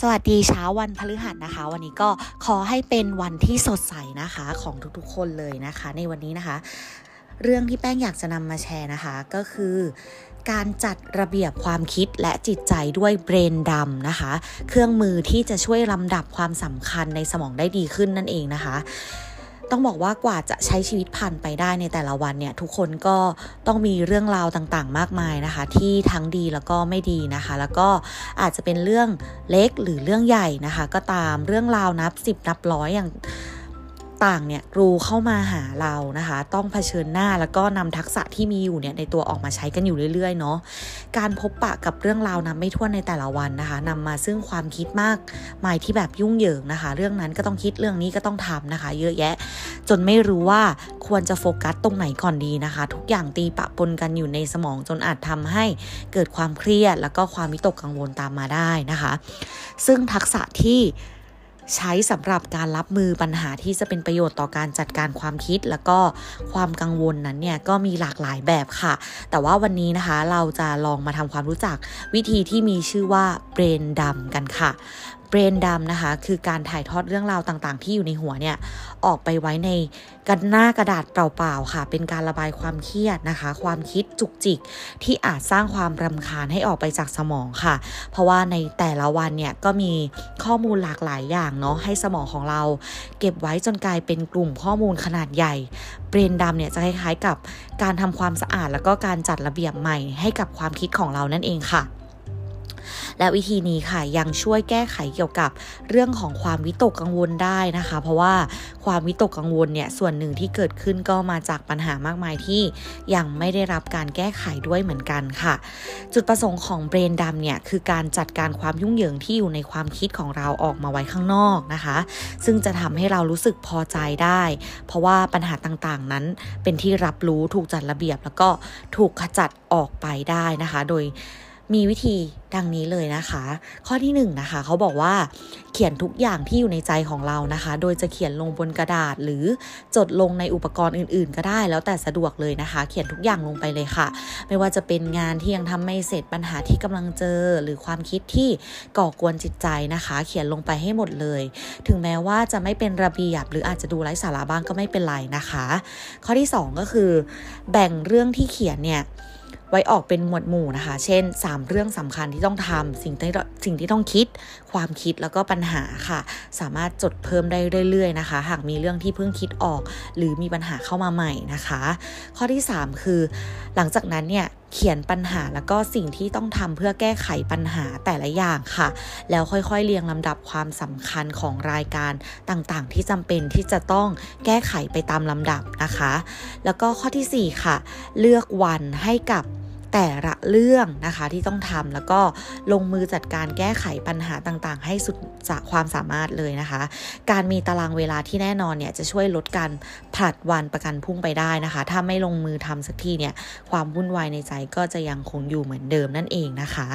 สวัสดีเช้าวันพฤหัสนะคะ วันนี้ก็ขอให้เป็นวันที่สดใสนะคะของทุกๆคนเลยนะคะ ในวันนี้นะคะ เรื่องที่แป้งอยากจะนำมาแชร์นะคะก็คือการจัดระเบียบความคิดและจิตใจด้วยเบรนดำนะคะ เครื่องมือที่จะช่วยลำดับความสำคัญในสมองได้ดีขึ้นนั่นเองนะคะ ต้องบอกว่ากว่าจะใช้ชีวิตผ่านไปได้ในแต่ละวันเนี่ยทุกคนก็ต้องมีเรื่องราวต่างๆ มากมายนะคะ ที่ทั้งดีแล้วก็ไม่ดีนะคะ แล้วก็อาจจะเป็นเรื่องเล็กหรือเรื่องใหญ่นะคะ ก็ตามเรื่องราวนับสิบนับร้อยอย่าง ต่างเนี่ยกรูเข้ามาหาเรานะคะ ต้องเผชิญหน้าแล้วก็นำทักษะที่มีอยู่เนี่ยในตัวออกมาใช้กันอยู่เรื่อยๆเนาะการพบปะกับเรื่องราวนับไม่ถ้วนในแต่ละวันนะคะนำมาซึ่งความคิดมากมายที่แบบยุ่งเหยิงนะคะ เรื่องนั้นก็ต้องคิดเรื่องนี้ก็ต้องทำนะคะ เยอะแยะ จนไม่รู้ว่าควรจะโฟกัสตรงไหนก่อนดีนะคะ ทุกอย่างตีปะปนกันอยู่ในสมองจนอาจทำให้เกิดความเครียด แล้วก็ความวิตกกังวลตามมาได้นะคะ ซึ่งทักษะที่ ใช้สำหรับการรับมือปัญหาที่จะเป็นประโยชน์ต่อการจัดการความคิด แล้วก็ความกังวลนั้นเนี่ยก็มีหลากหลายแบบค่ะ แต่ว่าวันนี้นะคะเราจะลองมาทำความรู้จักวิธีที่มีชื่อว่าเบรนดำกันค่ะเบรนดำนะคะ คือการถ่ายทอดเรื่องราวต่างๆ ที่อยู่ในหัวเนี่ย ออกไปไว้ในกันหน้ากระดาษเปล่าๆค่ะ เป็นการระบายความเครียดนะคะ ความคิดจุกจิกที่อาจสร้างความรำคาญให้ออกไปจากสมองค่ะ เพราะว่าในแต่ละวันเนี่ยก็มีข้อมูลหลากหลายอย่างเนาะให้สมองของเรา เก็บไว้จนกลายเป็นกลุ่มข้อมูลขนาดใหญ่ เบรนดำเนี่ยจะคล้ายๆกับการทำความสะอาดแล้วก็การจัดระเบียบใหม่ให้กับความคิดของเรานั่นเองค่ะ และวิธีนี้ค่ะยังช่วยแก้ไขเกี่ยวกับเรื่องของความวิตกกังวลได้นะคะ เพราะว่าความวิตกกังวลเนี่ยส่วนหนึ่งที่เกิดขึ้นก็มาจากปัญหามากมายที่ยังไม่ได้รับการแก้ไขด้วยเหมือนกันค่ะ จุดประสงค์ของเบรนดำเนี่ยคือการจัดการความยุ่งเหยิงที่อยู่ในความคิดของเราออกมาไว้ข้างนอกนะคะ ซึ่งจะทำให้เรารู้สึกพอใจได้ เพราะว่าปัญหาต่างๆนั้นเป็นที่รับรู้ถูกจัดระเบียบแล้วก็ถูกขจัดออกไปได้นะคะ โดย มีวิธีดังนี้เลยนะคะ ข้อที่1นนะคะเขาบอกว่าเขียนทุกอย่างที่อยู่ในใจของเรานะคะ โดยจะเขียนลงบนกระดาษหรือจดลงในอุปกรณ์อื่น ๆ ก็ได้ แล้วแต่สะดวกเลยนะคะ เขียนทุกอย่างลงไปเลยค่ะ ไม่ว่าจะเป็นงานที่ยังทำไม่เสร็จปัญหาที่กำลังเจอ หรือความคิดที่ก่อกวนจิตใจนะคะ เขียนลงไปให้หมดเลย ถึงแม้ว่าจะไม่เป็นระเบียบ หรืออาจจะดูไร้สาระบ้างก็ไม่เป็นไรนะคะ ข้อที่ 2 ก็คือ แบ่งเรื่องที่เขียนเนี่ย ไว้ออกเป็นหมวดหมู่นะคะ เช่น 3 เรื่องสำคัญที่ต้องทำสิ่งที่สิ่งที่ต้องคิด ความคิดแล้วก็ปัญหาค่ะ สามารถจดเพิ่มได้เรื่อยๆนะคะ หากมีเรื่องที่เพิ่งคิดออก หรือมีปัญหาเข้ามาใหม่นะคะ ข้อที่ 3 คือ หลังจากนั้นเนี่ย เขียนปัญหาแล้วก็สิ่งที่ต้องทำเพื่อแก้ไขปัญหาแต่ละอย่างค่ะ แล้วค่อยๆเรียงลำดับความสำคัญของรายการต่างๆ ที่จำเป็นที่จะต้องแก้ไขไปตามลำดับนะคะ แล้วก็ข้อที่ 4 ค่ะ เลือกวันให้กับ แต่ละเรื่องนะคะที่ต้องทำแล้วก็ลงมือจัดการแก้ไขปัญหาต่างๆ ให้สุดจากความสามารถเลยนะคะ การมีตารางเวลาที่แน่นอนเนี่ยจะช่วยลดการผลัดวันประกันพุ่งไปได้นะคะ ถ้าไม่ลงมือทำสักทีเนี่ยความวุ่นวายในใจก็จะยังคงอยู่เหมือนเดิมนั่นเองนะคะ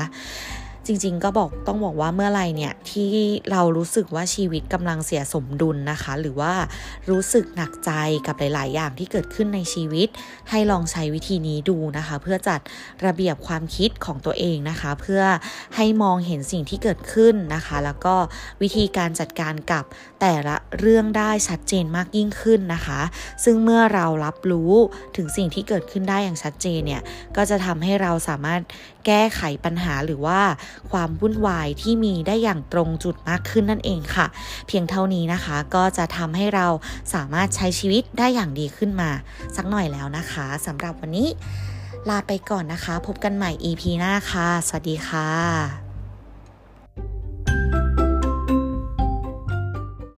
จริงๆก็บอกต้องบอกว่าเมื่อไรเนี่ยที่เรารู้สึกว่าชีวิตกำลังเสียสมดุลนะคะ หรือว่ารู้สึกหนักใจกับหลาย ๆ อย่างที่เกิดขึ้นในชีวิต ให้ลองใช้วิธีนี้ดูนะคะ เพื่อจัดระเบียบความคิดของตัวเองนะคะ เพื่อให้มองเห็นสิ่งที่เกิดขึ้นนะคะ แล้วก็วิธีการจัดการกับแต่ละเรื่องได้ชัดเจนมากยิ่งขึ้นนะคะ ซึ่งเมื่อเรารับรู้ถึงสิ่งที่เกิดขึ้นได้อย่างชัดเจนเนี่ยก็จะทำให้เราสามารถแก้ไขปัญหาหรือว่าความวุ่นวายที่มีได้อย่างตรงจุดมากขึ้นนั่นเองค่ะ เพียงเท่านี้นะคะก็จะทำให้เราสามารถใช้ชีวิตได้อย่างดีขึ้นมา สักหน่อยแล้วนะคะสำหรับวันนี้ลาไปก่อนนะคะ พบกันใหม่ EP หน้าค่ะ สวัสดีค่ะ